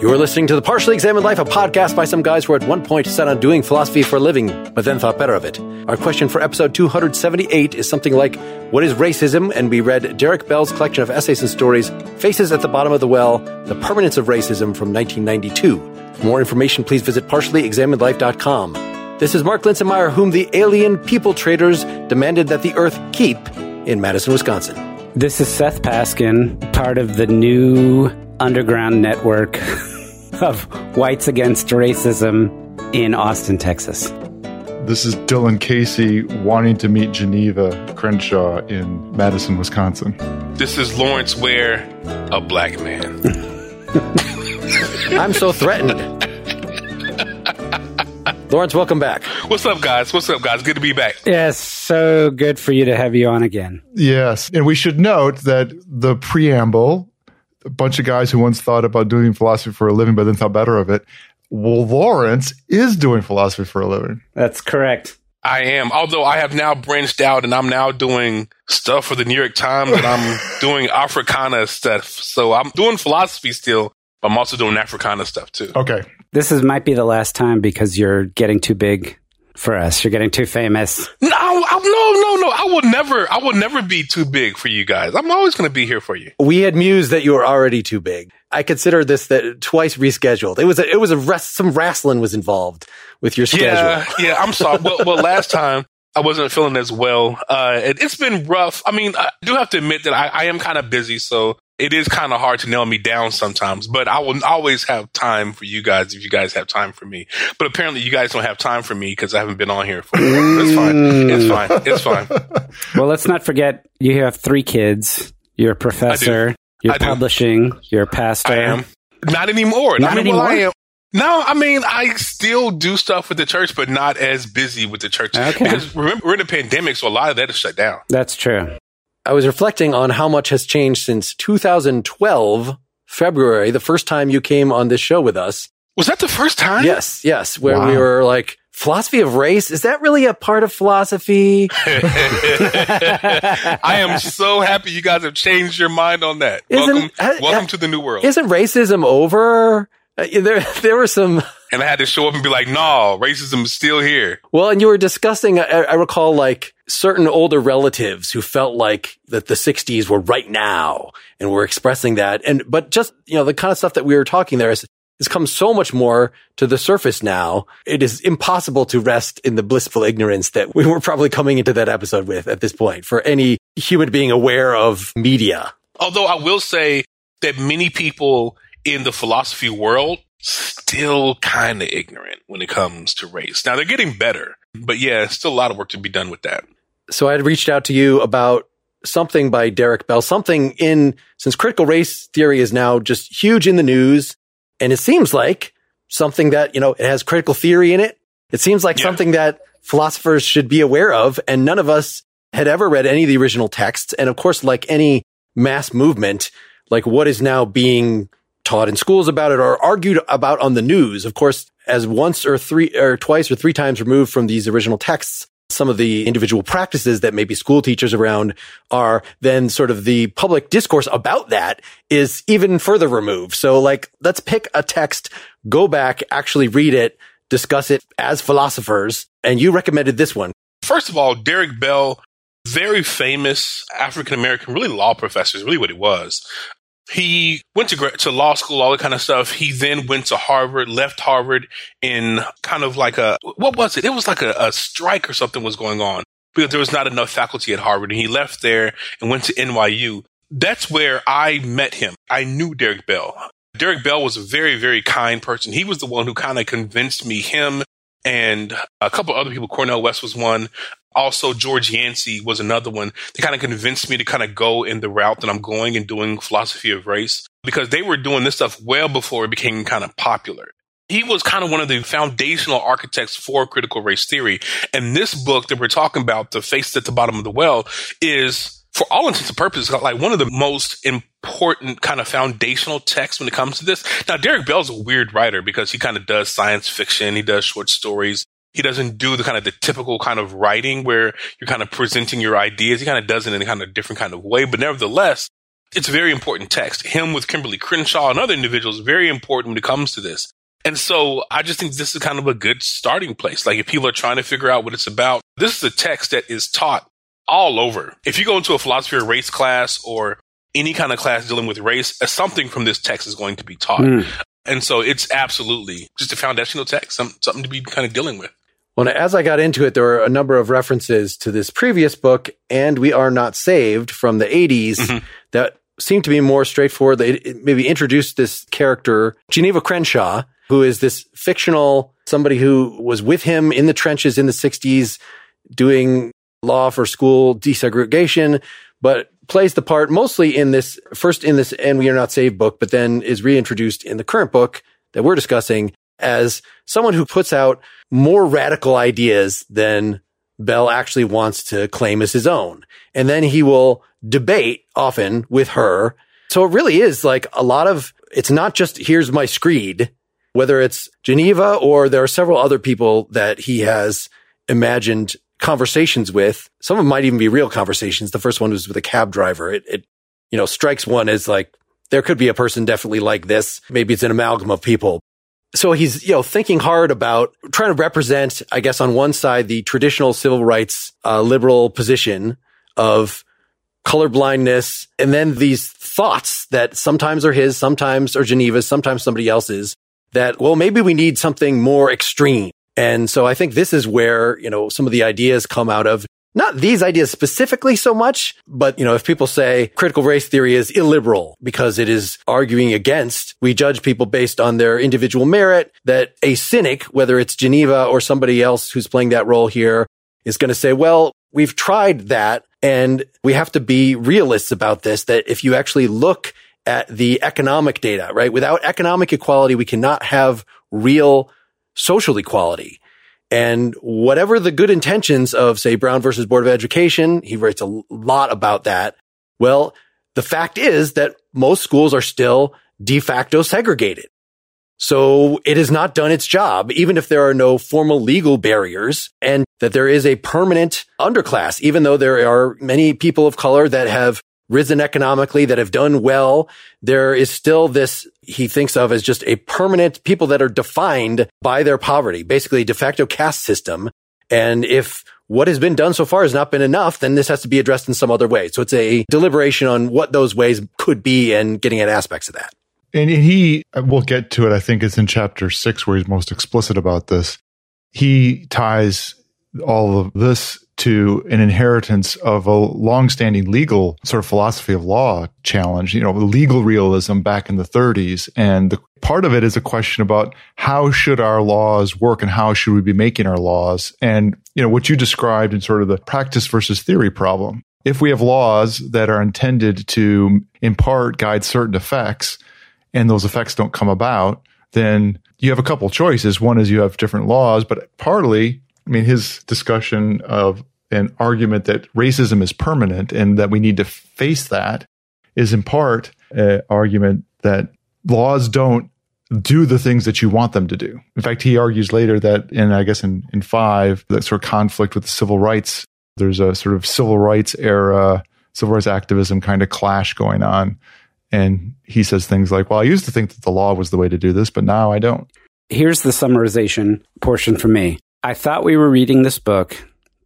You are listening to The Partially Examined Life, a podcast by some guys who at one point set on doing philosophy for a living, but then thought better of it. Our question for episode 278 is something like, What is racism? And we read Derrick Bell's collection of essays and stories, Faces at the Bottom of the Well, The Permanence of Racism from 1992. For more information, please visit partiallyexaminedlife.com. This is Mark Linsenmayer, whom the alien people traders demanded that the earth keep in Madison, Wisconsin. This is Seth Paskin, part of the new underground network of whites against racism in Austin, Texas. This is Dylan Casey wanting to meet Geneva Crenshaw in Madison, Wisconsin. This is Lawrence Ware, a black man. I'm so threatened. Lawrence, welcome back. What's up, guys? What's up, guys? Good to be back. Yes, so good for you to have you on again. Yes. And we should note that the preamble, a bunch of guys who once thought about doing philosophy for a living but then thought better of it. Well, Lawrence is doing philosophy for a living. That's correct. I am. Although I have now branched out and I'm now doing stuff for the New York Times and I'm doing Africana stuff. So I'm doing philosophy still, but I'm also doing Africana stuff too. Okay. This is might be the last time because you're getting too big for us. You're getting too famous. No, I, no, no, no. I will never, I will never be too big for you guys. I'm always going to be here for you. We had mused that you were already too big. I consider this that twice rescheduled. It was a, it was a rest, some wrestling was involved with your schedule. Yeah, yeah. I'm sorry. well, well, last time I wasn't feeling as well. Uh, it, has been rough. I mean, I do have to admit that I, I am kind of busy, so it is kind of hard to nail me down sometimes, but I will always have time for you guys if you guys have time for me. But apparently you guys don't have time for me because I haven't been on here for It's mm. fine. It's fine. It's fine. Well, let's not forget you have three kids. You're a professor. You're I do. publishing. You're a pastor. I am. Not anymore. Not I mean, well, I anymore? No, I mean, I still do stuff with the church, but not as busy with the church. Okay. Because remember, we're in a pandemic, so a lot of that is shut down. That's true. I was reflecting on how much has changed since 2012, February, the first time you came on this show with us. Was that the first time? Yes, yes, where we were like, philosophy of race, is that really a part of philosophy? I am so happy you guys have changed your mind on that. Isn't- welcome, ha- welcome ha- to the new world. Isn't racism over? Uh, there, there were some, and I had to show up and be like, "No, racism is still here." well, and you were discussing, I, I recall like certain older relatives who felt like that the 60s were right now and were expressing that. And, but just, you know, the kind of stuff that we were talking there is, has come so much more to the surface now. It is impossible to rest in the blissful ignorance that we were probably coming into that episode with at this point for any human being aware of media. Although I will say that many people in the philosophy world still kind of ignorant when it comes to race. Now they're getting better, but yeah, still a lot of work to be done with that. So I had reached out to you about something by Derrick Bell, something in, since critical race theory is now just huge in the news. And it seems like something that, you know, it has critical theory in it. It seems like Yeah. something that philosophers should be aware of. And none of us had ever read any of the original texts. And of course, like any mass movement, like what is now being taught in schools about it or argued about on the news, of course, as once or three or twice or three times removed from these original texts, some of the individual practices that maybe school teachers around are then sort of the public discourse about that is even further removed. So like, let's pick a text, go back, actually read it, discuss it as philosophers. And you recommended this one. First of all, Derrick Bell, very famous African American, really law professor is really what he was. He went to to law school, all that kind of stuff. He then went to Harvard, left Harvard in kind of like a what was it? It was like a, a strike or something was going on because there was not enough faculty at Harvard, and he left there and went to NYU. That's where I met him. I knew Derrick Bell. Derrick Bell was a very, very kind person. He was the one who kind of convinced me, him and a couple other people. Cornel West was one. Also, George Yancey was another one. They kind of convinced me to kind of go in the route that I'm going and doing philosophy of race because they were doing this stuff well before it became kind of popular. He was kind of one of the foundational architects for critical race theory. And this book that we're talking about, The Face at the Bottom of the Well, is for all intents and purposes, like one of the most important kind of foundational texts when it comes to this. Now, Derrick Bell's a weird writer because he kind of does science fiction. He does short stories. He doesn't do the kind of the typical kind of writing where you're kind of presenting your ideas. He kind of does it in a kind of different kind of way. But nevertheless, It's a very important text. Him with Kimberlé Crenshaw and other individuals, very important when it comes to this. And so I just think this is kind of a good starting place. Like if people are trying to figure out what it's about, this is a text that is taught all over. If you go into a philosophy of race class or any kind of class dealing with race, something from this text is going to be taught. Mm. And so it's absolutely just a foundational text, something to be kind of dealing with. Well, as I got into it, there were a number of references to this previous book, and We Are Not Saved from the 80s, mm-hmm. that seemed to be more straightforward. They maybe introduced this character, Geneva Crenshaw, who is this fictional somebody who was with him in the trenches in the 60s doing law for school desegregation, but plays the part mostly in this first in this and we are not saved book, but then is reintroduced in the current book that we're discussing as someone who puts out more radical ideas than Bell actually wants to claim as his own. And then he will debate often with her. So it really is like a lot of, it's not just here's my screed, whether it's Geneva or there are several other people that he has imagined conversations with. Some of them might even be real conversations. The first one was with a cab driver. It, it, you know, strikes one as like, there could be a person definitely like this. Maybe it's an amalgam of people. So he's, you know, thinking hard about trying to represent, I guess, on one side, the traditional civil rights, uh, liberal position of colorblindness. And then these thoughts that sometimes are his, sometimes are Geneva's, sometimes somebody else's that, well, maybe we need something more extreme. And so I think this is where, you know, some of the ideas come out of not these ideas specifically so much, but, you know, if people say critical race theory is illiberal because it is arguing against, we judge people based on their individual merit, that a cynic, whether it's Geneva or somebody else who's playing that role here, is going to say, well, we've tried that and we have to be realists about this, that if you actually look at the economic data, right? Without economic equality, we cannot have real social equality. And whatever the good intentions of, say, Brown versus Board of Education, he writes a lot about that. Well, the fact is that most schools are still de facto segregated. So it has not done its job, even if there are no formal legal barriers and that there is a permanent underclass, even though there are many people of color that have risen economically, that have done well. There is still this he thinks of as just a permanent people that are defined by their poverty, basically de facto caste system. And if what has been done so far has not been enough, then this has to be addressed in some other way. So it's a deliberation on what those ways could be and getting at aspects of that. And he, we'll get to it. I think it's in chapter six where he's most explicit about this. He ties all of this to an inheritance of a long-standing legal sort of philosophy of law challenge, you know, legal realism back in the 30s. And the, part of it is a question about how should our laws work and how should we be making our laws? And, you know, what you described in sort of the practice versus theory problem. If we have laws that are intended to in part guide certain effects and those effects don't come about, then you have a couple choices. One is you have different laws, but partly I mean, his discussion of an argument that racism is permanent and that we need to face that is in part an argument that laws don't do the things that you want them to do. In fact, he argues later that in, I guess, in, in five, that sort of conflict with civil rights, there's a sort of civil rights era, civil rights activism kind of clash going on. And he says things like, well, I used to think that the law was the way to do this, but now I don't. Here's the summarization portion for me. I thought we were reading this book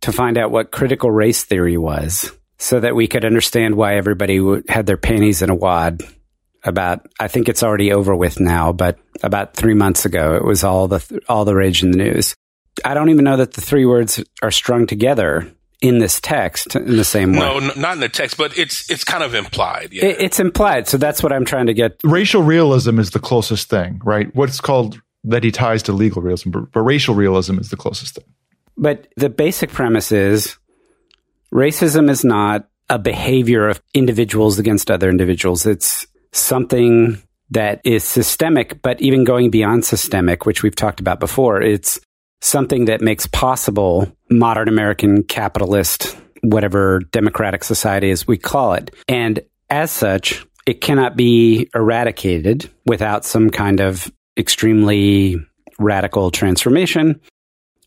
to find out what critical race theory was so that we could understand why everybody had their panties in a wad about I think it's already over with now, but about 3 months ago it was all the all the rage in the news. I don't even know that the three words are strung together in this text in the same way. No, not in the text, but it's it's kind of implied. Yeah. It, it's implied, so that's what I'm trying to get. Racial realism is the closest thing, right? What's called that he ties to legal realism, but, but racial realism is the closest thing. But the basic premise is racism is not a behavior of individuals against other individuals. It's something that is systemic, but even going beyond systemic, which we've talked about before, it's something that makes possible modern American capitalist, whatever democratic society as we call it. And as such, it cannot be eradicated without some kind of extremely radical transformation.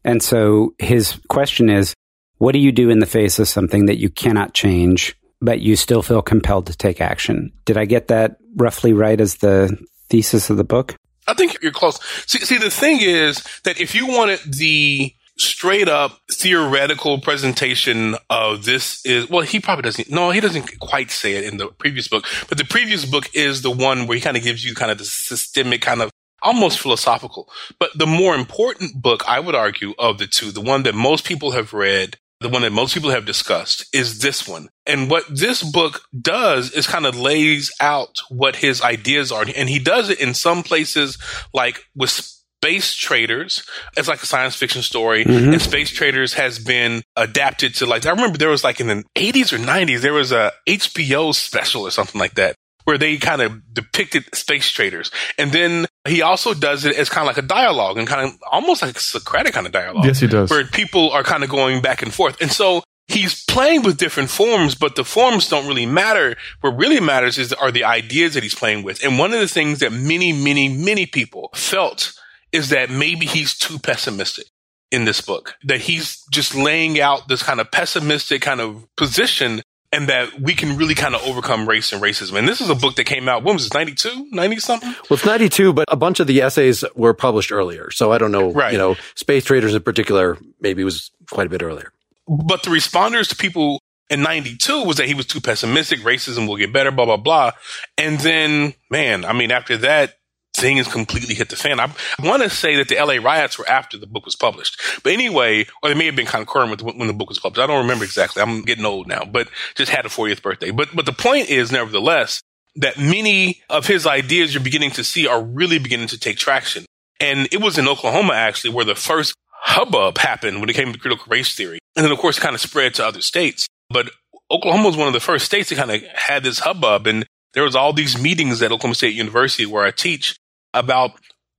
And so his question is, what do you do in the face of something that you cannot change but you still feel compelled to take action. Did I get that roughly right as the thesis of the book? I think you're close. See, see, the thing is that if you wanted the straight up theoretical presentation of this is well he probably doesn't no he doesn't quite say it in the previous book but the previous book is the one where he kind of gives you kind of the systemic kind of almost philosophical but the more important book i would argue of the two the one that most people have read the one that most people have discussed is this one. And what this book does is kind of lays out what his ideas are. And he does it in some places like with Space Traders. It's like a science fiction story. Mm-hmm. And Space Traders has been adapted to like, I remember there was like in the 80s or 90s, there was a HBO special or something like that where they kind of depicted space traders. And then he also does it as kind of like a dialogue and kind of almost like a Socratic kind of dialogue. Yes, he does. Where people are kind of going back and forth. And so he's playing with different forms, but the forms don't really matter. What really matters is are the ideas that he's playing with. And one of the things that many, many, many people felt is that maybe he's too pessimistic in this book, that he's just laying out this kind of pessimistic kind of position and that we can really kind of overcome race and racism. And this is a book that came out, when was it, 92, 90 something? Well, it's 92, but a bunch of the essays were published earlier. So I don't know, right. you know, Space Traders in particular, maybe was quite a bit earlier. But the responders to people in 92 was that he was too pessimistic, racism will get better, blah, blah, blah. And then, man, I mean, after that, thing has completely hit the fan. I want to say that the LA riots were after the book was published. But anyway, or they may have been concurrent with when the book was published. I don't remember exactly. I'm getting old now, but just had a 40th birthday. But, but the point is, nevertheless, that many of his ideas you're beginning to see are really beginning to take traction. And it was in Oklahoma, actually, where the first hubbub happened when it came to critical race theory. And then, of course, kind of spread to other states. But Oklahoma was one of the first states that kind of had this hubbub. And there was all these meetings at Oklahoma State University where I teach about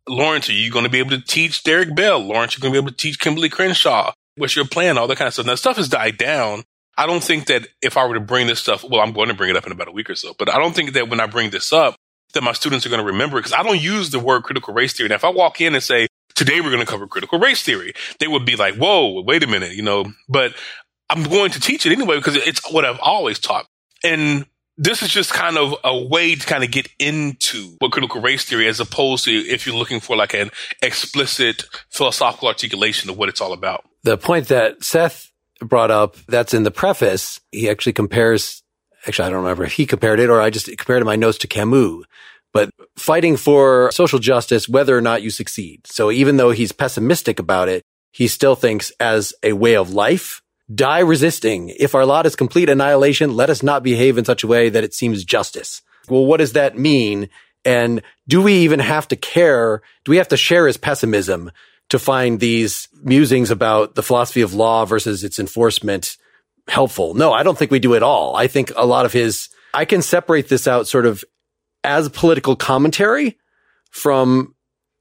Lawrence, are you going to be able to teach Derrick Bell? Lawrence, you're going to be able to teach Kimberlé Crenshaw. What's your plan? All that kind of stuff. Now, stuff has died down. I don't think that if I were to bring this stuff, well, I'm going to bring it up in about a week or so, but I don't think that when I bring this up, that my students are going to remember it, because I don't use the word critical race theory. Now, if I walk in and say, today we're going to cover critical race theory, they would be like, whoa, wait a minute, you know, but I'm going to teach it anyway because it's what I've always taught. And this is just kind of a way to kind of get into what critical race theory as opposed to if you're looking for like an explicit philosophical articulation of what it's all about. The point that Seth brought up that's in the preface, he actually compares, actually, I don't remember if he compared it or I just compared my notes to Camus, but fighting for social justice, whether or not you succeed. So even though he's pessimistic about it, he still thinks as a way of life Die resisting. If our lot is complete annihilation, let us not behave in such a way that it seems justice. Well, what does that mean? And do we even have to care? Do we have to share his pessimism to find these musings about the philosophy of law versus its enforcement helpful? No, I don't think we do at all. I think a lot of his, I can separate this out sort of as political commentary from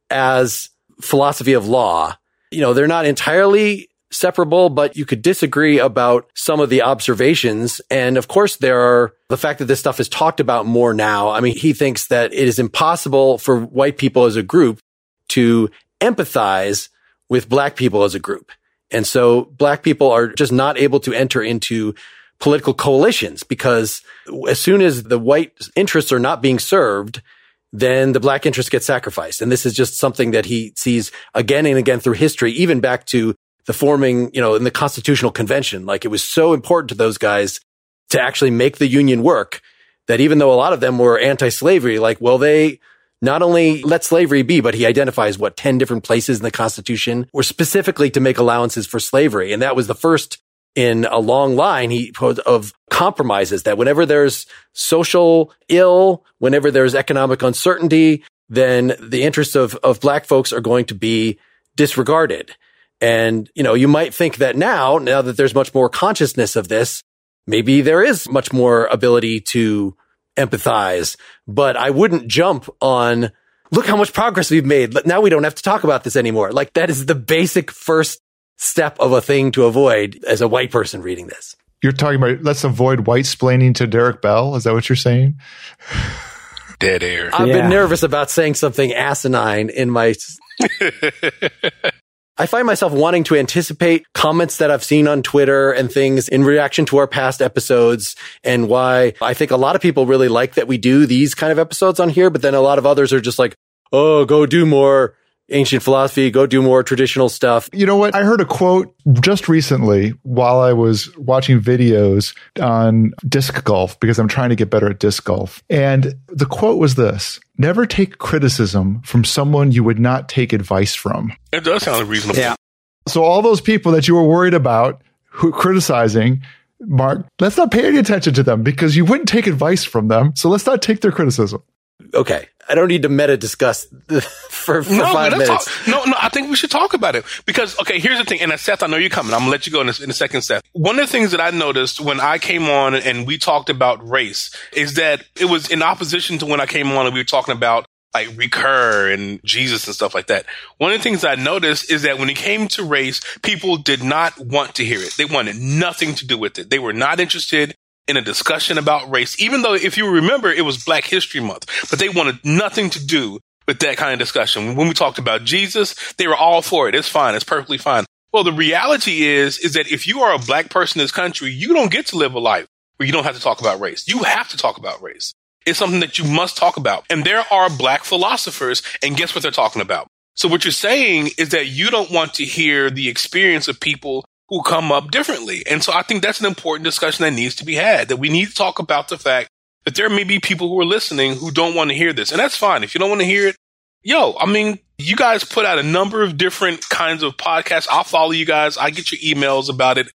as philosophy of law. You know, they're not entirely separable, but you could disagree about some of the observations. And of course, there are the fact that this stuff is talked about more now. I mean, he thinks that it is impossible for white people as a group to empathize with black people as a group. And so black people are just not able to enter into political coalitions because as soon as the white interests are not being served, then the black interest gets sacrificed. And this is just something that he sees again and again through history, even back to the forming, you know, in the constitutional convention. Like it was so important to those guys to actually make the union work that even though a lot of them were anti-slavery, like, well, they not only let slavery be, but he identifies what 10 different places in the constitution were specifically to make allowances for slavery. And that was the first in a long line he of compromises that whenever there's social ill, whenever there's economic uncertainty, then the interests of, of black folks are going to be disregarded. And, you know, you might think that now, now that there's much more consciousness of this, maybe there is much more ability to empathize, but I wouldn't jump on, look how much progress we've made. Now we don't have to talk about this anymore. Like that is the basic first step of a thing to avoid as a white person reading this. You're talking about let's avoid white splaining to Derrick Bell. Is that what you're saying? Dead air. I've yeah. been nervous about saying something asinine in my I find myself wanting to anticipate comments that I've seen on Twitter and things in reaction to our past episodes and why I think a lot of people really like that we do these kind of episodes on here, but then a lot of others are just like, oh, go do more ancient philosophy, go do more traditional stuff. You know what? I heard a quote just recently while I was watching videos on disc golf because I'm trying to get better at disc golf. And the quote was this Never take criticism from someone you would not take advice from. It does sound reasonable. Yeah. So, all those people that you were worried about who criticizing, Mark, let's not pay any attention to them because you wouldn't take advice from them. So, let's not take their criticism. Okay. I don't need to meta discuss for, for no, five minutes. Talk, no, no, I think we should talk about it because, okay, here's the thing. And uh, Seth, I know you're coming. I'm gonna let you go in a, in a second, Seth. One of the things that I noticed when I came on and we talked about race is that it was in opposition to when I came on and we were talking about like recur and Jesus and stuff like that. One of the things I noticed is that when it came to race, people did not want to hear it. They wanted nothing to do with it. They were not interested in a discussion about race, even though if you remember, it was Black History Month, but they wanted nothing to do with that kind of discussion. When we talked about Jesus, they were all for it. It's fine. It's perfectly fine. Well, the reality is, is that if you are a black person in this country, you don't get to live a life where you don't have to talk about race. You have to talk about race. It's something that you must talk about. And there are black philosophers, and guess what they're talking about? So what you're saying is that you don't want to hear the experience of people who come up differently. And so I think that's an important discussion that needs to be had, that we need to talk about the fact that there may be people who are listening who don't want to hear this. And that's fine. If you don't want to hear it, yo, I mean, you guys put out a number of different kinds of podcasts. I'll follow you guys. I get your emails about it.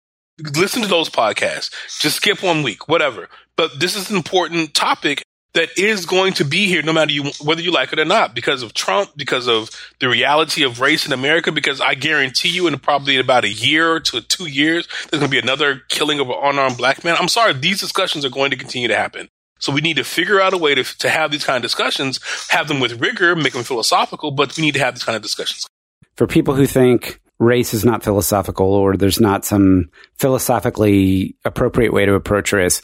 Listen to those podcasts. Just skip one week, whatever. But this is an important topic that is going to be here no matter you whether you like it or not because of Trump, because of the reality of race in America. Because I guarantee you, in probably about a year to two years, there's going to be another killing of an unarmed black man. I'm sorry, these discussions are going to continue to happen. So we need to figure out a way to to have these kind of discussions, have them with rigor, make them philosophical, but we need to have these kind of discussions. For people who think race is not philosophical or there's not some philosophically appropriate way to approach race,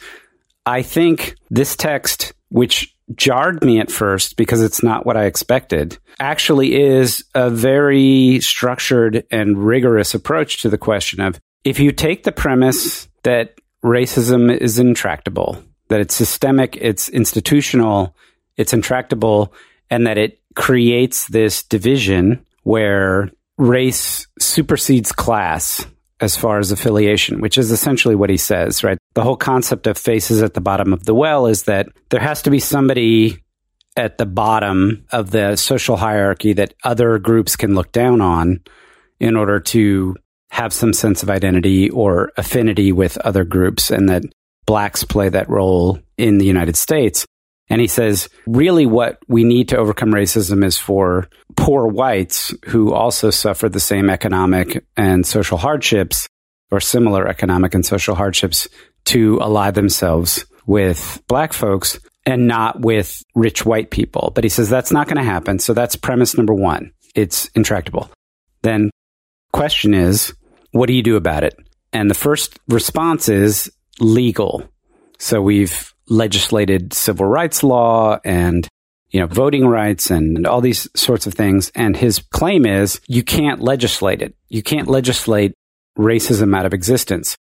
I think this text which jarred me at first because it's not what I expected, actually is a very structured and rigorous approach to the question of if you take the premise that racism is intractable, that it's systemic, it's institutional, it's intractable, and that it creates this division where race supersedes class as far as affiliation, which is essentially what he says, right? The whole concept of faces at the bottom of the well is that there has to be somebody at the bottom of the social hierarchy that other groups can look down on in order to have some sense of identity or affinity with other groups and that blacks play that role in the United States. And he says, really, what we need to overcome racism is for poor whites who also suffer the same economic and social hardships or similar economic and social hardships to ally themselves with black folks and not with rich white people. But he says that's not going to happen. So that's premise number one. It's intractable. Then question is, what do you do about it? And the first response is legal. So we've legislated civil rights law and you know voting rights and all these sorts of things. And his claim is you can't legislate it. You can't legislate racism out of existence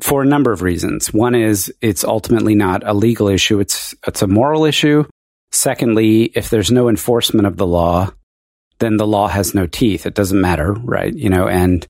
for a number of reasons. One is it's ultimately not a legal issue. It's it's a moral issue. Secondly if there's no enforcement of the law then the law has no teeth. It doesn't matter right? You know and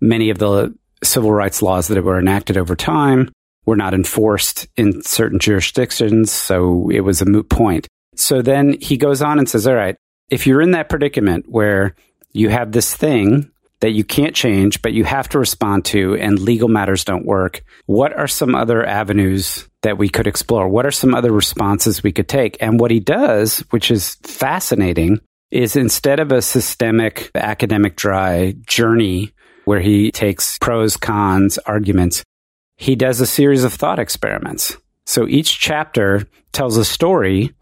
many of the civil rights laws that were enacted over time were not enforced in certain jurisdictions. So it was a moot point. So then he goes on and says, all right, if you're in that predicament where you have this thing that you can't change, but you have to respond to and legal matters don't work, what are some other avenues that we could explore? What are some other responses we could take? And what he does, which is fascinating, is instead of a systemic academic dry journey where he takes pros, cons, arguments, he does a series of thought experiments. So each chapter tells a story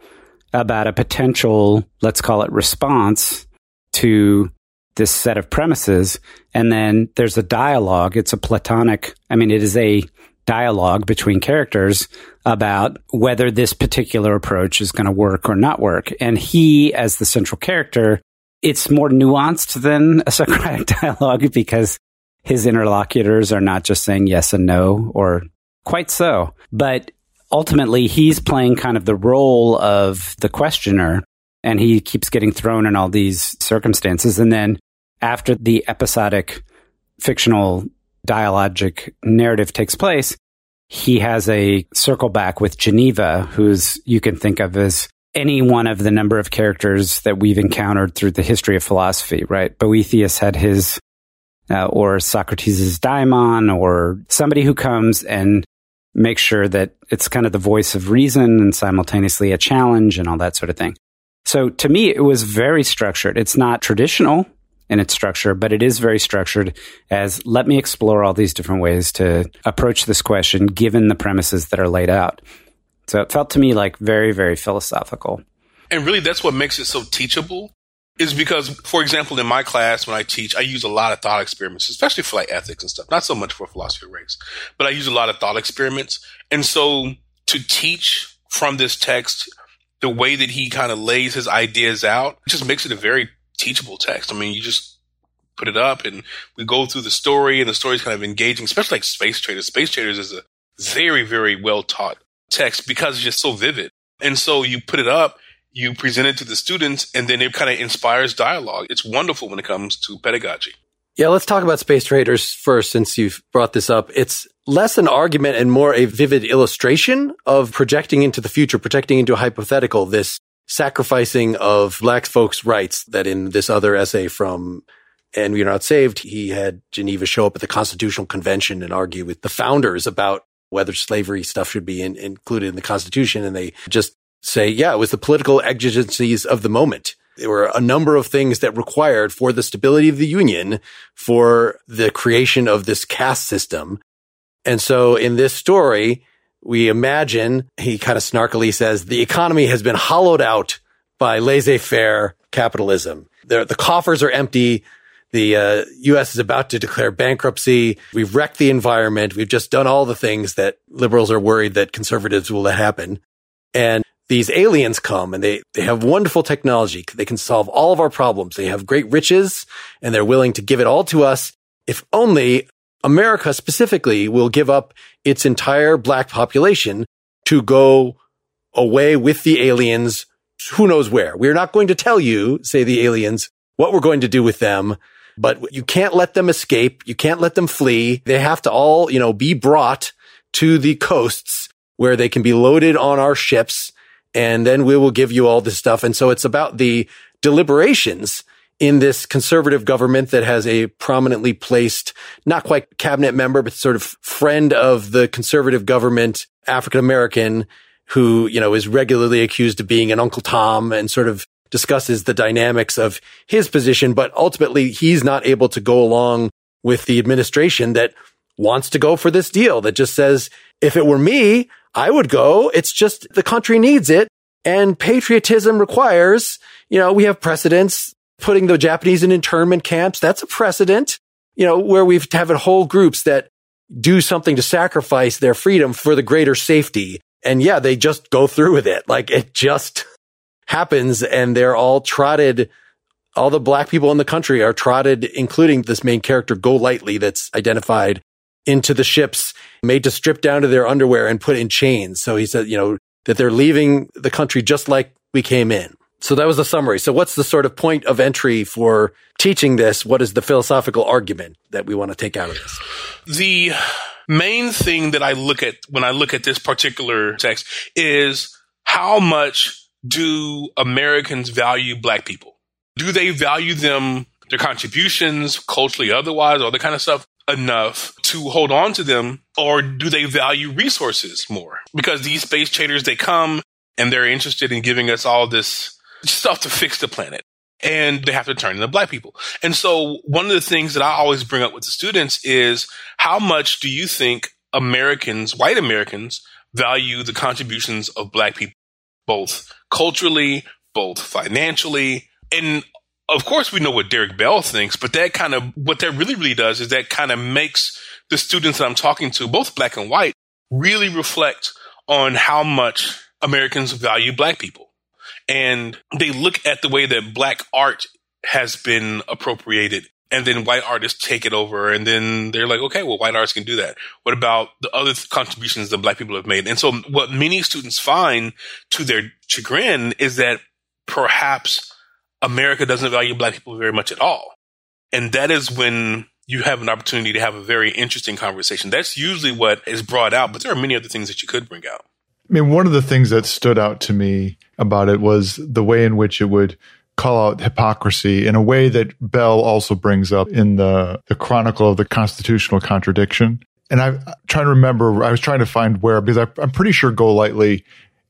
about a potential, let's call it response to this set of premises. And then there's a dialogue. It's a platonic, I mean, it is a dialogue between characters about whether this particular approach is going to work or not work. And he, as the central character, it's more nuanced than a Socratic dialogue because his interlocutors are not just saying yes and no or quite so. But ultimately, he's playing kind of the role of the questioner and he keeps getting thrown in all these circumstances. And then after the episodic fictional dialogic narrative takes place, he has a circle back with Geneva, who's you can think of as any one of the number of characters that we've encountered through the history of philosophy, right? Boethius had his, uh, or Socrates' daimon, or somebody who comes and makes sure that it's kind of the voice of reason and simultaneously a challenge and all that sort of thing. So to me, it was very structured. It's not traditional in its structure, but it is very structured as let me explore all these different ways to approach this question given the premises that are laid out. So it felt to me like very, very philosophical. And really, that's what makes it so teachable. Is because, for example, in my class when I teach, I use a lot of thought experiments, especially for like ethics and stuff. Not so much for philosophy of race, but I use a lot of thought experiments. And so to teach from this text, the way that he kind of lays his ideas out, just makes it a very teachable text. I mean, you just put it up and we go through the story and the story is kind of engaging, especially like Space Traders. Space Traders is a very, very well taught text because it's just so vivid. And so you put it up, you present it to the students, and then it kind of inspires dialogue. It's wonderful when it comes to pedagogy. Yeah, let's talk about Space Traders first since you've brought this up. It's less an argument and more a vivid illustration of projecting into the future, projecting into a hypothetical, this sacrificing of black folks' rights that in this other essay from and we're not saved. He had Geneva show up at the Constitutional Convention and argue with the founders about whether slavery stuff should be in, included in the Constitution. And they just say, yeah, it was the political exigencies of the moment. There were a number of things that required for the stability of the Union, for the creation of this caste system. And so in this story, we imagine, he kind of snarkily says, the economy has been hollowed out by laissez-faire capitalism. the coffers are empty. The uh, U.S. is about to declare bankruptcy. We've wrecked the environment. We've just done all the things that liberals are worried that conservatives will let happen. And these aliens come and they, they have wonderful technology. They can solve all of our problems. They have great riches and they're willing to give it all to us. If only America specifically will give up its entire black population to go away with the aliens. Who knows where? We're not going to tell you, say the aliens, what we're going to do with them but you can't let them escape. You can't let them flee. They have to all, you know, be brought to the coasts where they can be loaded on our ships. And then we will give you all this stuff. And so it's about the deliberations in this conservative government that has a prominently placed, not quite cabinet member, but sort of friend of the conservative government, African American, who, you know, is regularly accused of being an Uncle Tom and sort of discusses the dynamics of his position, but ultimately he's not able to go along with the administration that wants to go for this deal that just says, if it were me, I would go. It's just the country needs it. And patriotism requires, you know, we have precedents putting the Japanese in internment camps. That's a precedent, you know, where we've having whole groups that do something to sacrifice their freedom for the greater safety. And yeah, they just go through with it. Like it just happens and they're all trotted. All the black people in the country are trotted, including this main character, Golightly, that's identified into the ships, made to strip down to their underwear and put in chains. So he said, you know, that they're leaving the country just like we came in. So that was the summary. So what's the sort of point of entry for teaching this? What is the philosophical argument that we want to take out of this? The main thing that I look at when I look at this particular text is how much do Americans value black people? Do they value them, their contributions, culturally, otherwise, all that kind of stuff enough to hold on to them? Or do they value resources more? Because these space traders, they come and they're interested in giving us all this stuff to fix the planet. And they have to turn into black people. And so one of the things that I always bring up with the students is how much do you think Americans, white Americans, value the contributions of black people, both culturally, both financially. And of course, we know what Derrick Bell thinks, but that kind of, what that really, really does is that kind of makes the students that I'm talking to, both black and white, really reflect on how much Americans value black people. And they look at the way that black art has been appropriated and then white artists take it over and then they're like okay well white artists can do that what about the other contributions that black people have made and so what many students find to their chagrin is that perhaps america doesn't value black people very much at all. And that is when you have an opportunity to have a very interesting conversation. That's usually what is brought out but there are many other things that you could bring out. I mean, one of the things that stood out to me about it was the way in which it would call out hypocrisy in a way that Bell also brings up in the, the Chronicle of the Constitutional Contradiction. And I'm trying to remember, I was trying to find where, because I, I'm pretty sure Golightly,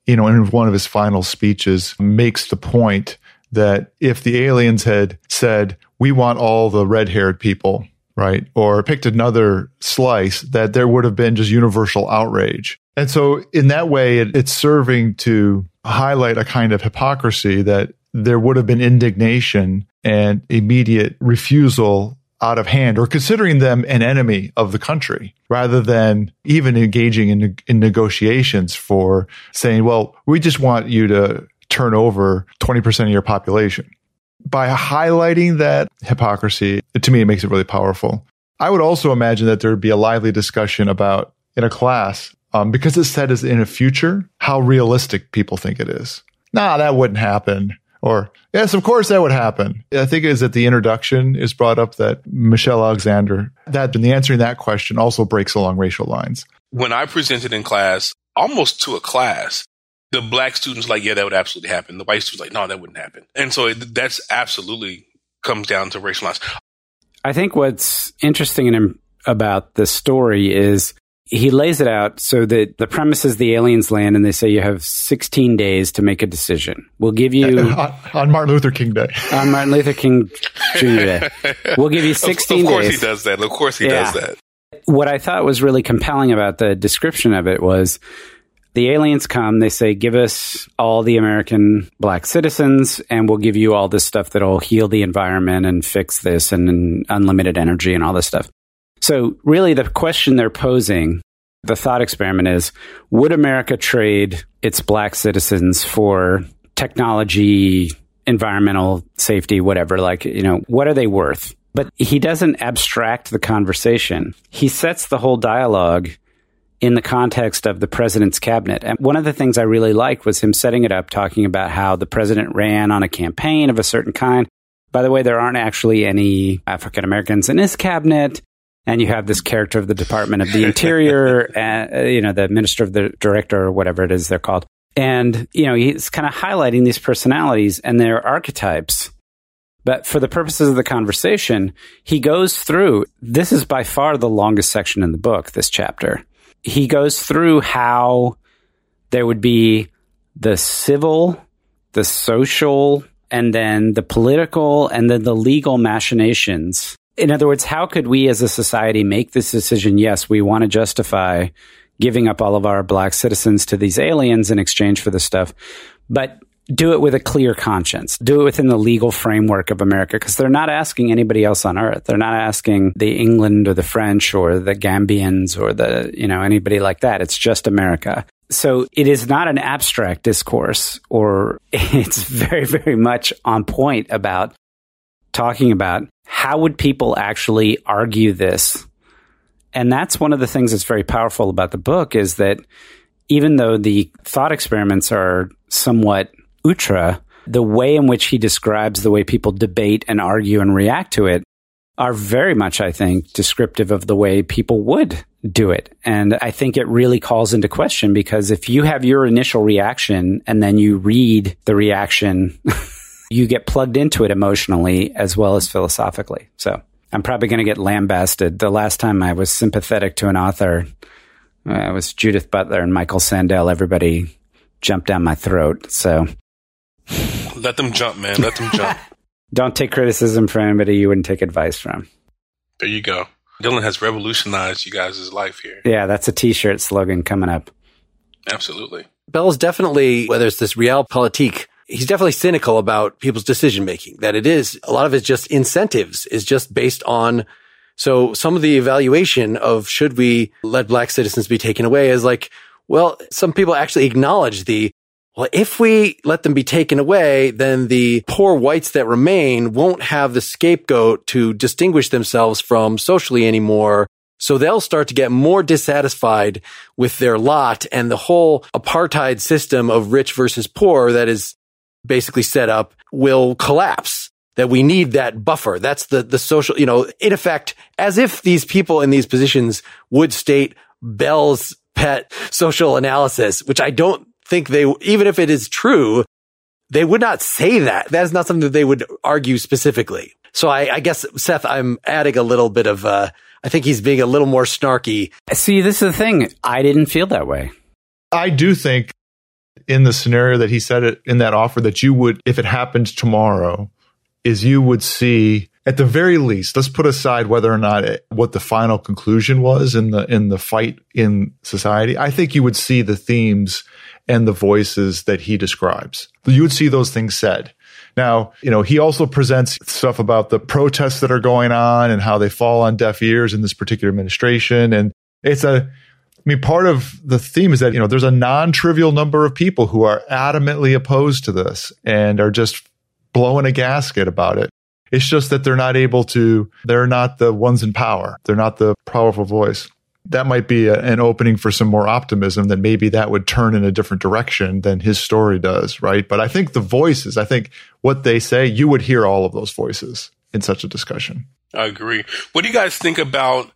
you know, in one of his final speeches makes the point that if the aliens had said, we want all the red haired people, right? Or picked another slice, that there would have been just universal outrage. And so in that way, it, it's serving to highlight a kind of hypocrisy that there would have been indignation and immediate refusal out of hand or considering them an enemy of the country rather than even engaging in, in negotiations for saying, well, we just want you to turn over 20% of your population. By highlighting that hypocrisy, to me, it makes it really powerful. I would also imagine that there would be a lively discussion about in a class, um, because it's said as in a future, how realistic people think it is. Nah, that wouldn't happen. Or, yes, of course that would happen. I think it is that the introduction is brought up that Michelle Alexander, that and the answering that question also breaks along racial lines. When I presented in class, almost to a class, the black students like, yeah, that would absolutely happen. The white students like, no, that wouldn't happen. And so it, that's absolutely comes down to racial lines. I think what's interesting in, about the story is he lays it out so that the premise is the aliens land and they say you have 16 days to make a decision. We'll give you on Martin Luther King Day. On Martin Luther King Jr. Day. We'll give you 16 of, of course days. he does that. Of course he yeah. does that. What I thought was really compelling about the description of it was the aliens come, they say, give us all the American black citizens, and we'll give you all this stuff that'll heal the environment and fix this and, and unlimited energy and all this stuff. So, really, the question they're posing, the thought experiment is would America trade its black citizens for technology, environmental safety, whatever? Like, you know, what are they worth? But he doesn't abstract the conversation. He sets the whole dialogue in the context of the president's cabinet. And one of the things I really liked was him setting it up, talking about how the president ran on a campaign of a certain kind. By the way, there aren't actually any African Americans in his cabinet and you have this character of the Department of the Interior, and, uh, you know, the Minister of the Director or whatever it is they're called. And, you know, he's kind of highlighting these personalities and their archetypes. But for the purposes of the conversation, he goes through this is by far the longest section in the book, this chapter. He goes through how there would be the civil, the social, and then the political, and then the legal machinations in other words, how could we as a society make this decision? Yes, we want to justify giving up all of our black citizens to these aliens in exchange for this stuff, but do it with a clear conscience. Do it within the legal framework of America because they're not asking anybody else on earth. They're not asking the England or the French or the Gambians or the, you know, anybody like that. It's just America. So it is not an abstract discourse or it's very, very much on point about talking about how would people actually argue this? And that's one of the things that's very powerful about the book is that even though the thought experiments are somewhat outre, the way in which he describes the way people debate and argue and react to it are very much, I think, descriptive of the way people would do it. And I think it really calls into question because if you have your initial reaction and then you read the reaction you get plugged into it emotionally as well as philosophically. So I'm probably going to get lambasted. The last time I was sympathetic to an author, uh, it was Judith Butler and Michael Sandel. Everybody jumped down my throat. So let them jump, man. Let them jump. Don't take criticism from anybody you wouldn't take advice from. There you go. Dylan has revolutionized you guys' life here. Yeah, that's a t-shirt slogan coming up. Absolutely. Bell's definitely, whether it's this realpolitik he's definitely cynical about people's decision making, that it is a lot of it's just incentives is just based on. So some of the evaluation of should we let black citizens be taken away is like, well, some people actually acknowledge the well, if we let them be taken away, then the poor whites that remain won't have the scapegoat to distinguish themselves from socially anymore. So they'll start to get more dissatisfied with their lot and the whole apartheid system of rich versus poor that is basically set up will collapse. That we need that buffer. That's the, the social, you know, in effect, as if these people in these positions would state Bell's pet social analysis, which I don't think they, even if it is true, they would not say that. That is not something that they would argue specifically. So I, I guess, Seth, I'm adding a little bit of, uh, I think he's being a little more snarky. See, this is the thing. I didn't feel that way. I do think in the scenario that he said it in that offer that you would, if it happened tomorrow, is you would see at the very least, let's put aside whether or not it, what the final conclusion was in the in the fight in society. I think you would see the themes and the voices that he describes. You would see those things said. Now, you know, he also presents stuff about the protests that are going on and how they fall on deaf ears in this particular administration. And it's a, I mean, part of the theme is that, you know, there's a non trivial number of people who are adamantly opposed to this and are just blowing a gasket about it. It's just that they're not able to, they're not the ones in power. They're not the powerful voice that might be a, an opening for some more optimism that maybe that would turn in a different direction than his story does, right? But I think the voices, I think what they say, you would hear all of those voices in such a discussion. I agree. What do you guys think about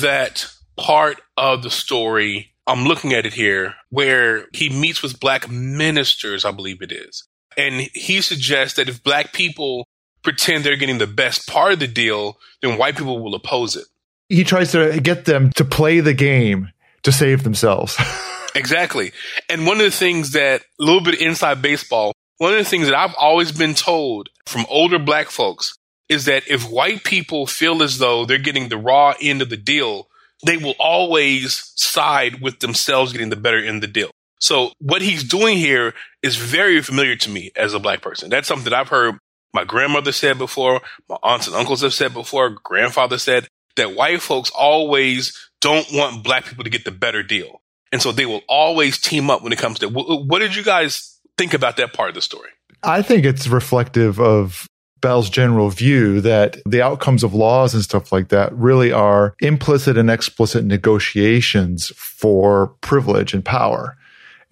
that part of the story? I'm looking at it here where he meets with black ministers, I believe it is. And he suggests that if black people pretend they're getting the best part of the deal, then white people will oppose it he tries to get them to play the game to save themselves. exactly. And one of the things that a little bit inside baseball, one of the things that I've always been told from older black folks is that if white people feel as though they're getting the raw end of the deal, they will always side with themselves getting the better end of the deal. So what he's doing here is very familiar to me as a black person. That's something that I've heard my grandmother said before, my aunts and uncles have said before, grandfather said that white folks always don't want black people to get the better deal. And so they will always team up when it comes to what did you guys think about that part of the story? I think it's reflective of Bell's general view that the outcomes of laws and stuff like that really are implicit and explicit negotiations for privilege and power.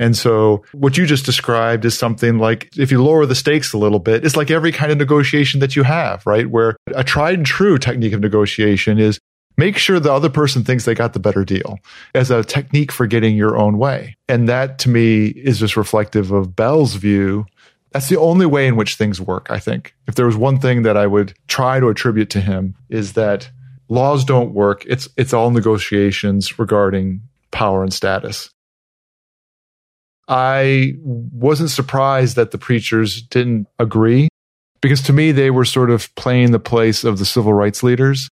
And so what you just described is something like if you lower the stakes a little bit, it's like every kind of negotiation that you have, right? Where a tried and true technique of negotiation is make sure the other person thinks they got the better deal as a technique for getting your own way. And that to me is just reflective of Bell's view. That's the only way in which things work, I think. If there was one thing that I would try to attribute to him is that laws don't work. It's it's all negotiations regarding power and status. I wasn't surprised that the preachers didn't agree because to me, they were sort of playing the place of the civil rights leaders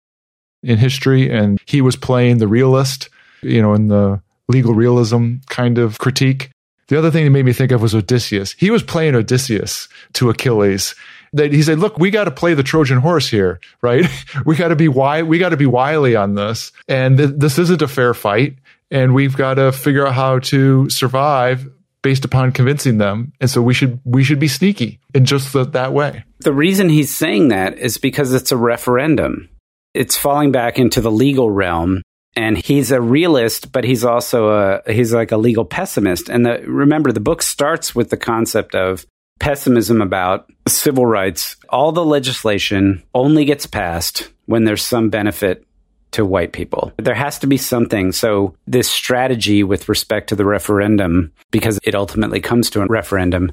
in history. And he was playing the realist, you know, in the legal realism kind of critique. The other thing that made me think of was Odysseus. He was playing Odysseus to Achilles. That he said, "Look, we got to play the Trojan horse here, right? we got to be why we got to be wily on this, and th- this isn't a fair fight, and we've got to figure out how to survive based upon convincing them. And so we should we should be sneaky in just the, that way. The reason he's saying that is because it's a referendum. It's falling back into the legal realm and he's a realist but he's also a he's like a legal pessimist and the, remember the book starts with the concept of pessimism about civil rights all the legislation only gets passed when there's some benefit to white people. There has to be something. So, this strategy with respect to the referendum, because it ultimately comes to a referendum,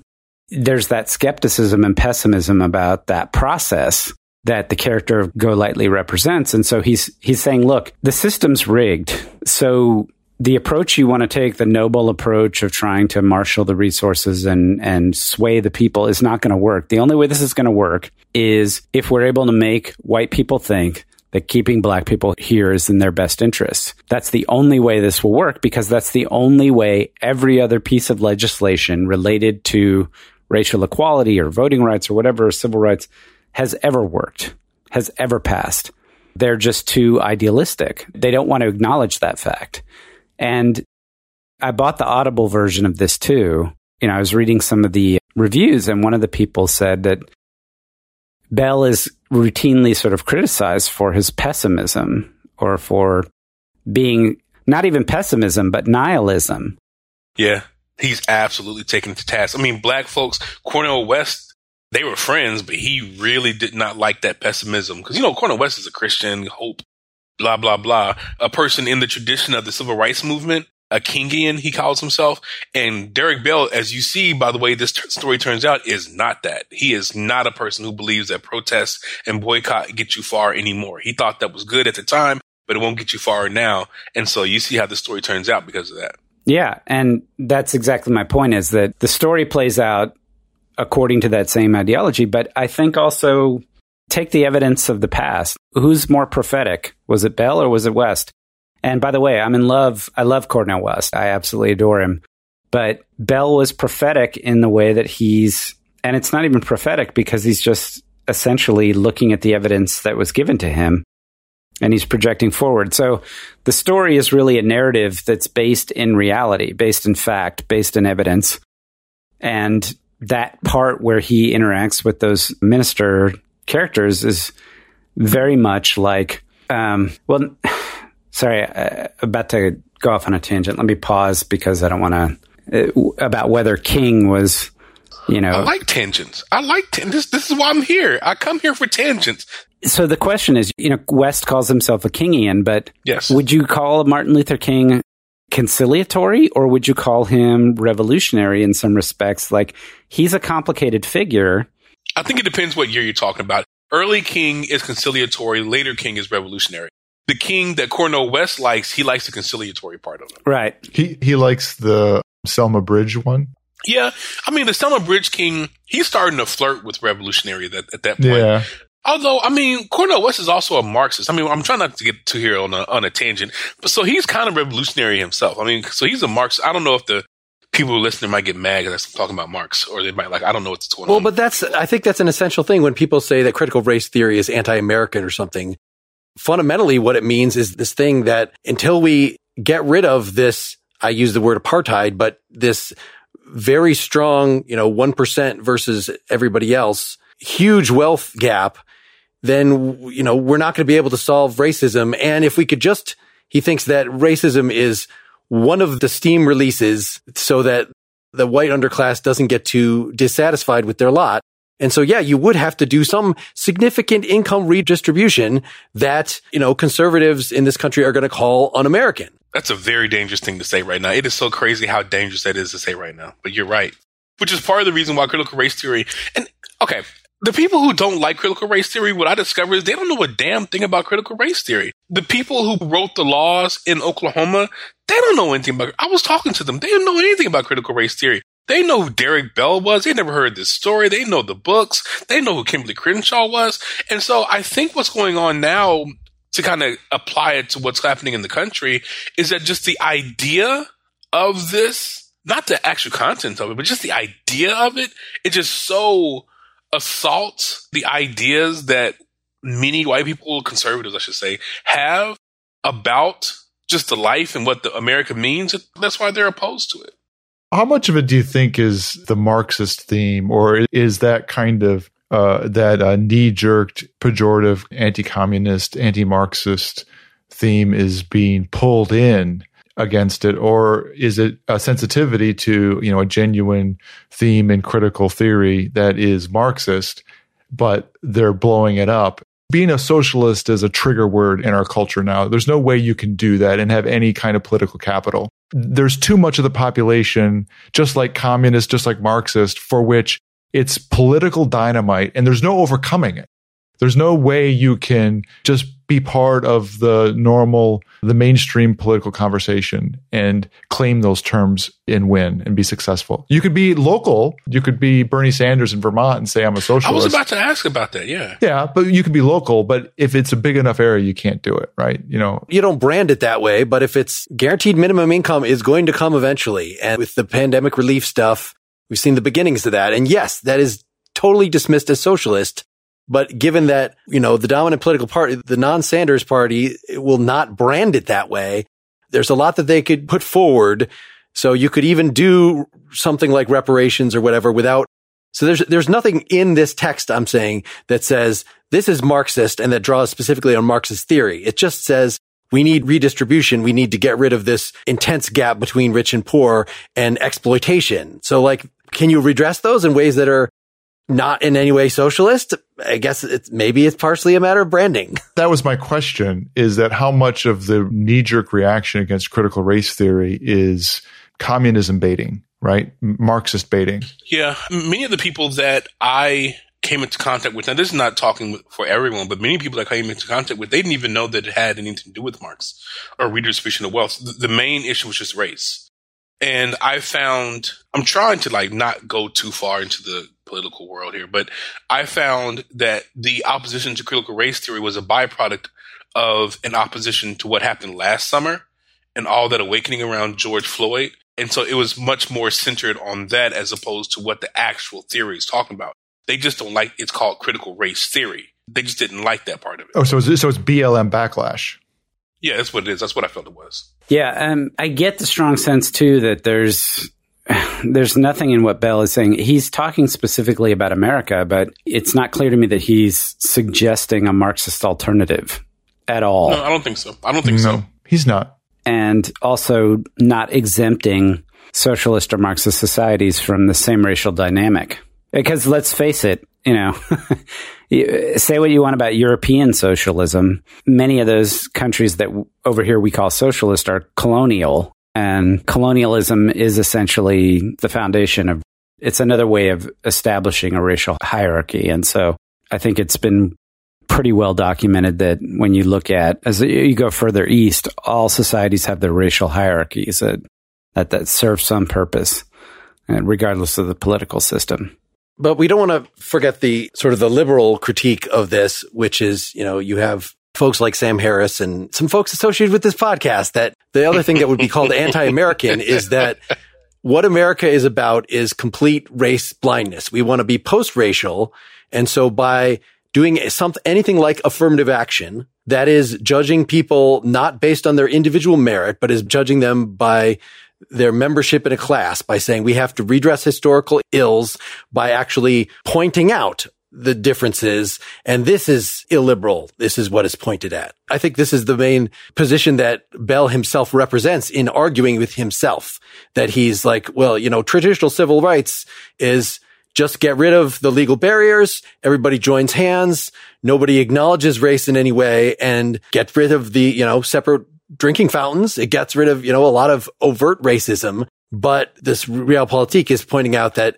there's that skepticism and pessimism about that process that the character of Golightly represents. And so he's he's saying, look, the system's rigged. So the approach you want to take, the noble approach of trying to marshal the resources and, and sway the people is not going to work. The only way this is going to work is if we're able to make white people think that keeping black people here is in their best interest. That's the only way this will work because that's the only way every other piece of legislation related to racial equality or voting rights or whatever civil rights has ever worked, has ever passed. They're just too idealistic. They don't want to acknowledge that fact. And I bought the Audible version of this too. you know, I was reading some of the reviews, and one of the people said that Bell is routinely sort of criticized for his pessimism or for being not even pessimism, but nihilism. Yeah, he's absolutely taken to task. I mean, black folks, Cornel West, they were friends, but he really did not like that pessimism because, you know, Cornel West is a Christian, hope, blah, blah, blah, a person in the tradition of the civil rights movement a Kingian, he calls himself. And Derrick Bell, as you see by the way this t- story turns out, is not that. He is not a person who believes that protest and boycott get you far anymore. He thought that was good at the time, but it won't get you far now. And so you see how the story turns out because of that. Yeah. And that's exactly my point is that the story plays out according to that same ideology. But I think also take the evidence of the past. Who's more prophetic? Was it Bell or was it West? And by the way, I'm in love. I love Cornel West. I absolutely adore him. But Bell was prophetic in the way that he's, and it's not even prophetic because he's just essentially looking at the evidence that was given to him and he's projecting forward. So the story is really a narrative that's based in reality, based in fact, based in evidence. And that part where he interacts with those minister characters is very much like, um, well, Sorry, uh, about to go off on a tangent. Let me pause because I don't want to uh, about whether King was, you know. I like tangents. I like tan- this. This is why I'm here. I come here for tangents. So the question is, you know, West calls himself a Kingian, but yes. would you call Martin Luther King conciliatory or would you call him revolutionary in some respects? Like he's a complicated figure. I think it depends what year you're talking about. Early King is conciliatory, later King is revolutionary the king that Cornel West likes, he likes the conciliatory part of it. Right. He he likes the Selma Bridge one. Yeah, I mean the Selma Bridge king, he's starting to flirt with revolutionary at, at that point. Yeah. Although, I mean, Cornel West is also a Marxist. I mean, I'm trying not to get to here on a, on a tangent, but so he's kind of revolutionary himself. I mean, so he's a Marxist. I don't know if the people listening might get mad because I'm talking about Marx, or they might like, I don't know what's going well, on. Well, but that's, I think that's an essential thing when people say that critical race theory is anti-American or something fundamentally what it means is this thing that until we get rid of this, I use the word apartheid, but this very strong, you know, 1% versus everybody else, huge wealth gap, then, you know, we're not going to be able to solve racism. And if we could just, he thinks that racism is one of the steam releases so that the white underclass doesn't get too dissatisfied with their lot. And so, yeah, you would have to do some significant income redistribution that, you know, conservatives in this country are going to call un-American. That's a very dangerous thing to say right now. It is so crazy how dangerous that is to say right now. But you're right. Which is part of the reason why critical race theory and okay, the people who don't like critical race theory, what I discovered is they don't know a damn thing about critical race theory. The people who wrote the laws in Oklahoma, they don't know anything about I was talking to them. They didn't know anything about critical race theory. They know who Derrick Bell was. They never heard this story. They know the books. They know who Kimberlé Crenshaw was. And so I think what's going on now to kind of apply it to what's happening in the country is that just the idea of this, not the actual content of it, but just the idea of it, it just so assaults the ideas that many white people, conservatives, I should say, have about just the life and what the America means. That's why they're opposed to it. How much of it do you think is the Marxist theme, or is that kind of uh, that uh, knee-jerked, pejorative, anti-communist, anti-Marxist theme is being pulled in against it, or is it a sensitivity to you know a genuine theme in critical theory that is Marxist, but they're blowing it up being a socialist is a trigger word in our culture now. There's no way you can do that and have any kind of political capital. There's too much of the population, just like communist, just like Marxist, for which it's political dynamite and there's no overcoming it. There's no way you can just be part of the normal, the mainstream political conversation and claim those terms and win and be successful. You could be local. You could be Bernie Sanders in Vermont and say, I'm a socialist. I was about to ask about that. Yeah. Yeah. But you could be local. But if it's a big enough area, you can't do it. Right. You know, you don't brand it that way. But if it's guaranteed minimum income is going to come eventually. And with the pandemic relief stuff, we've seen the beginnings of that. And yes, that is totally dismissed as socialist. But given that, you know, the dominant political party, the non-Sanders party will not brand it that way, there's a lot that they could put forward So you could even do something like reparations or whatever without. So there's, there's nothing in this text I'm saying that says this is Marxist and that draws specifically on Marxist theory. It just says we need redistribution. We need to get rid of this intense gap between rich and poor and exploitation. So like, can you redress those in ways that are not in any way socialist? I guess it's maybe it's partially a matter of branding. That was my question is that how much of the knee jerk reaction against critical race theory is communism baiting, right? Marxist baiting. Yeah. Many of the people that I came into contact with, now this is not talking for everyone, but many people that I came into contact with, they didn't even know that it had anything to do with Marx or redistribution of wealth. The main issue was just race. And I found, I'm trying to like not go too far into the political world here, but I found that the opposition to critical race theory was a byproduct of an opposition to what happened last summer and all that awakening around George Floyd. And so it was much more centered on that as opposed to what the actual theory is talking about. They just don't like it's called critical race theory. They just didn't like that part of it. Oh, so it's, so it's BLM backlash. Yeah, that's what it is. That's what I felt it was. Yeah, um, I get the strong sense too that there's there's nothing in what Bell is saying. He's talking specifically about America, but it's not clear to me that he's suggesting a Marxist alternative at all. No, I don't think so. I don't think no, so. He's not and also not exempting socialist or Marxist societies from the same racial dynamic. Because let's face it, you know, say what you want about European socialism. Many of those countries that over here we call socialist are colonial and colonialism is essentially the foundation of, it's another way of establishing a racial hierarchy. And so I think it's been pretty well documented that when you look at as you go further east, all societies have their racial hierarchies that that, that serve some purpose, uh, regardless of the political system. But we don't want to forget the sort of the liberal critique of this, which is, you know, you have folks like Sam Harris and some folks associated with this podcast that the other thing that would be called anti-American is that what America is about is complete race blindness. We want to be post-racial. And so by doing something, anything like affirmative action that is judging people not based on their individual merit, but is judging them by their membership in a class by saying we have to redress historical ills by actually pointing out the differences. And this is illiberal. This is what is pointed at. I think this is the main position that Bell himself represents in arguing with himself that he's like, well, you know, traditional civil rights is just get rid of the legal barriers. Everybody joins hands. Nobody acknowledges race in any way and get rid of the, you know, separate drinking fountains. It gets rid of, you know, a lot of overt racism. But this realpolitik is pointing out that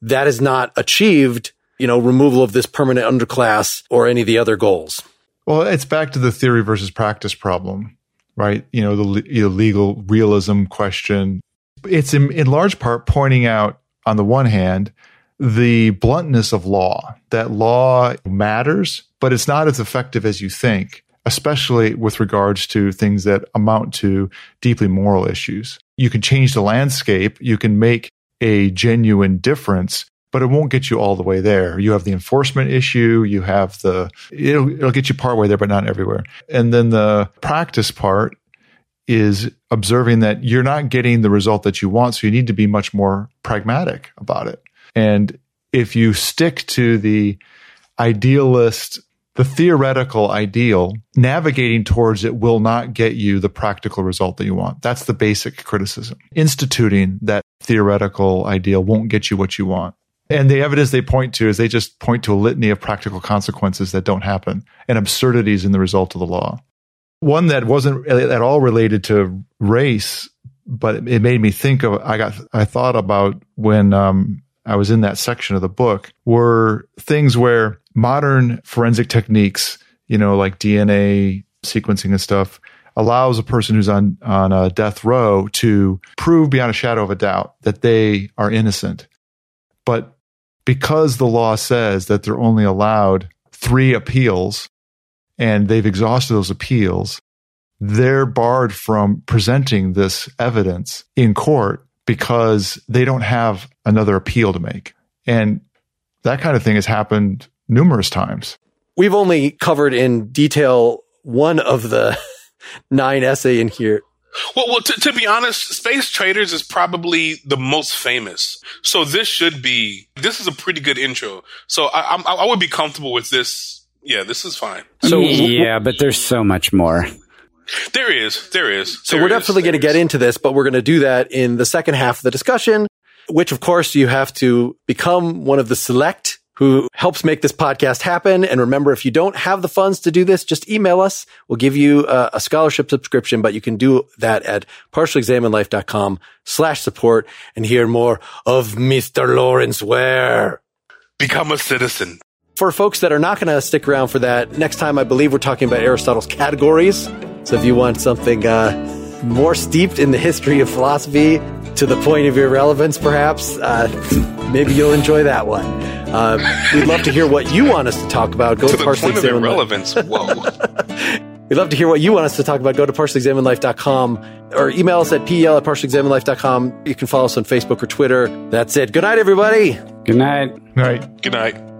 that is not achieved, you know, removal of this permanent underclass or any of the other goals. Well, it's back to the theory versus practice problem, right? You know, the legal realism question. It's in, in large part pointing out, on the one hand, the bluntness of law, that law matters, but it's not as effective as you think, especially with regards to things that amount to deeply moral issues. You can change the landscape, you can make a genuine difference, but it won't get you all the way there. You have the enforcement issue, you have the, it'll, it'll get you part way there, but not everywhere. And then the practice part is observing that you're not getting the result that you want. So you need to be much more pragmatic about it. And if you stick to the idealist, the theoretical ideal, navigating towards it will not get you the practical result that you want. That's the basic criticism. Instituting that theoretical ideal won't get you what you want. And the evidence they point to is they just point to a litany of practical consequences that don't happen and absurdities in the result of the law. One that wasn't at all related to race, but it made me think of, I got, I thought about when, um, I was in that section of the book were things where modern forensic techniques, you know, like DNA sequencing and stuff, allows a person who's on on a death row to prove beyond a shadow of a doubt that they are innocent. But because the law says that they're only allowed three appeals and they've exhausted those appeals, they're barred from presenting this evidence in court because they don't have another appeal to make. And that kind of thing has happened numerous times. We've only covered in detail one of the nine essay in here Well, well, to, to be honest, Space Traders is probably the most famous. So this should be. This is a pretty good intro. So I, I, I would be comfortable with this. Yeah, this is fine. So yeah, but there's so much more. There is, there is. So there we're is, definitely going to get into this, but we're going to do that in the second half of the discussion, which of course you have to become one of the select who helps make this podcast happen. And remember, if you don't have the funds to do this, just email us. We'll give you a, a scholarship subscription, but you can do that at partiallyexaminedlife.com slash support and hear more of Mr. Lawrence Ware. become a citizen. For folks that are not going to stick around for that, next time I believe we're talking about Aristotle's categories. So if you want something uh, more steeped in the history of philosophy to the point of irrelevance, perhaps, uh, maybe you'll enjoy that one. Uh, we'd love to hear what you want us to talk about. Go To to, the partially point of irrelevance. Whoa. We'd love to hear what you want us to talk about. Go to partiallyexaminedlife.com or email us at pel at partiallyexaminedlife.com. You can follow us on Facebook or Twitter. That's it. Good night, everybody. Good night. Right. Good night.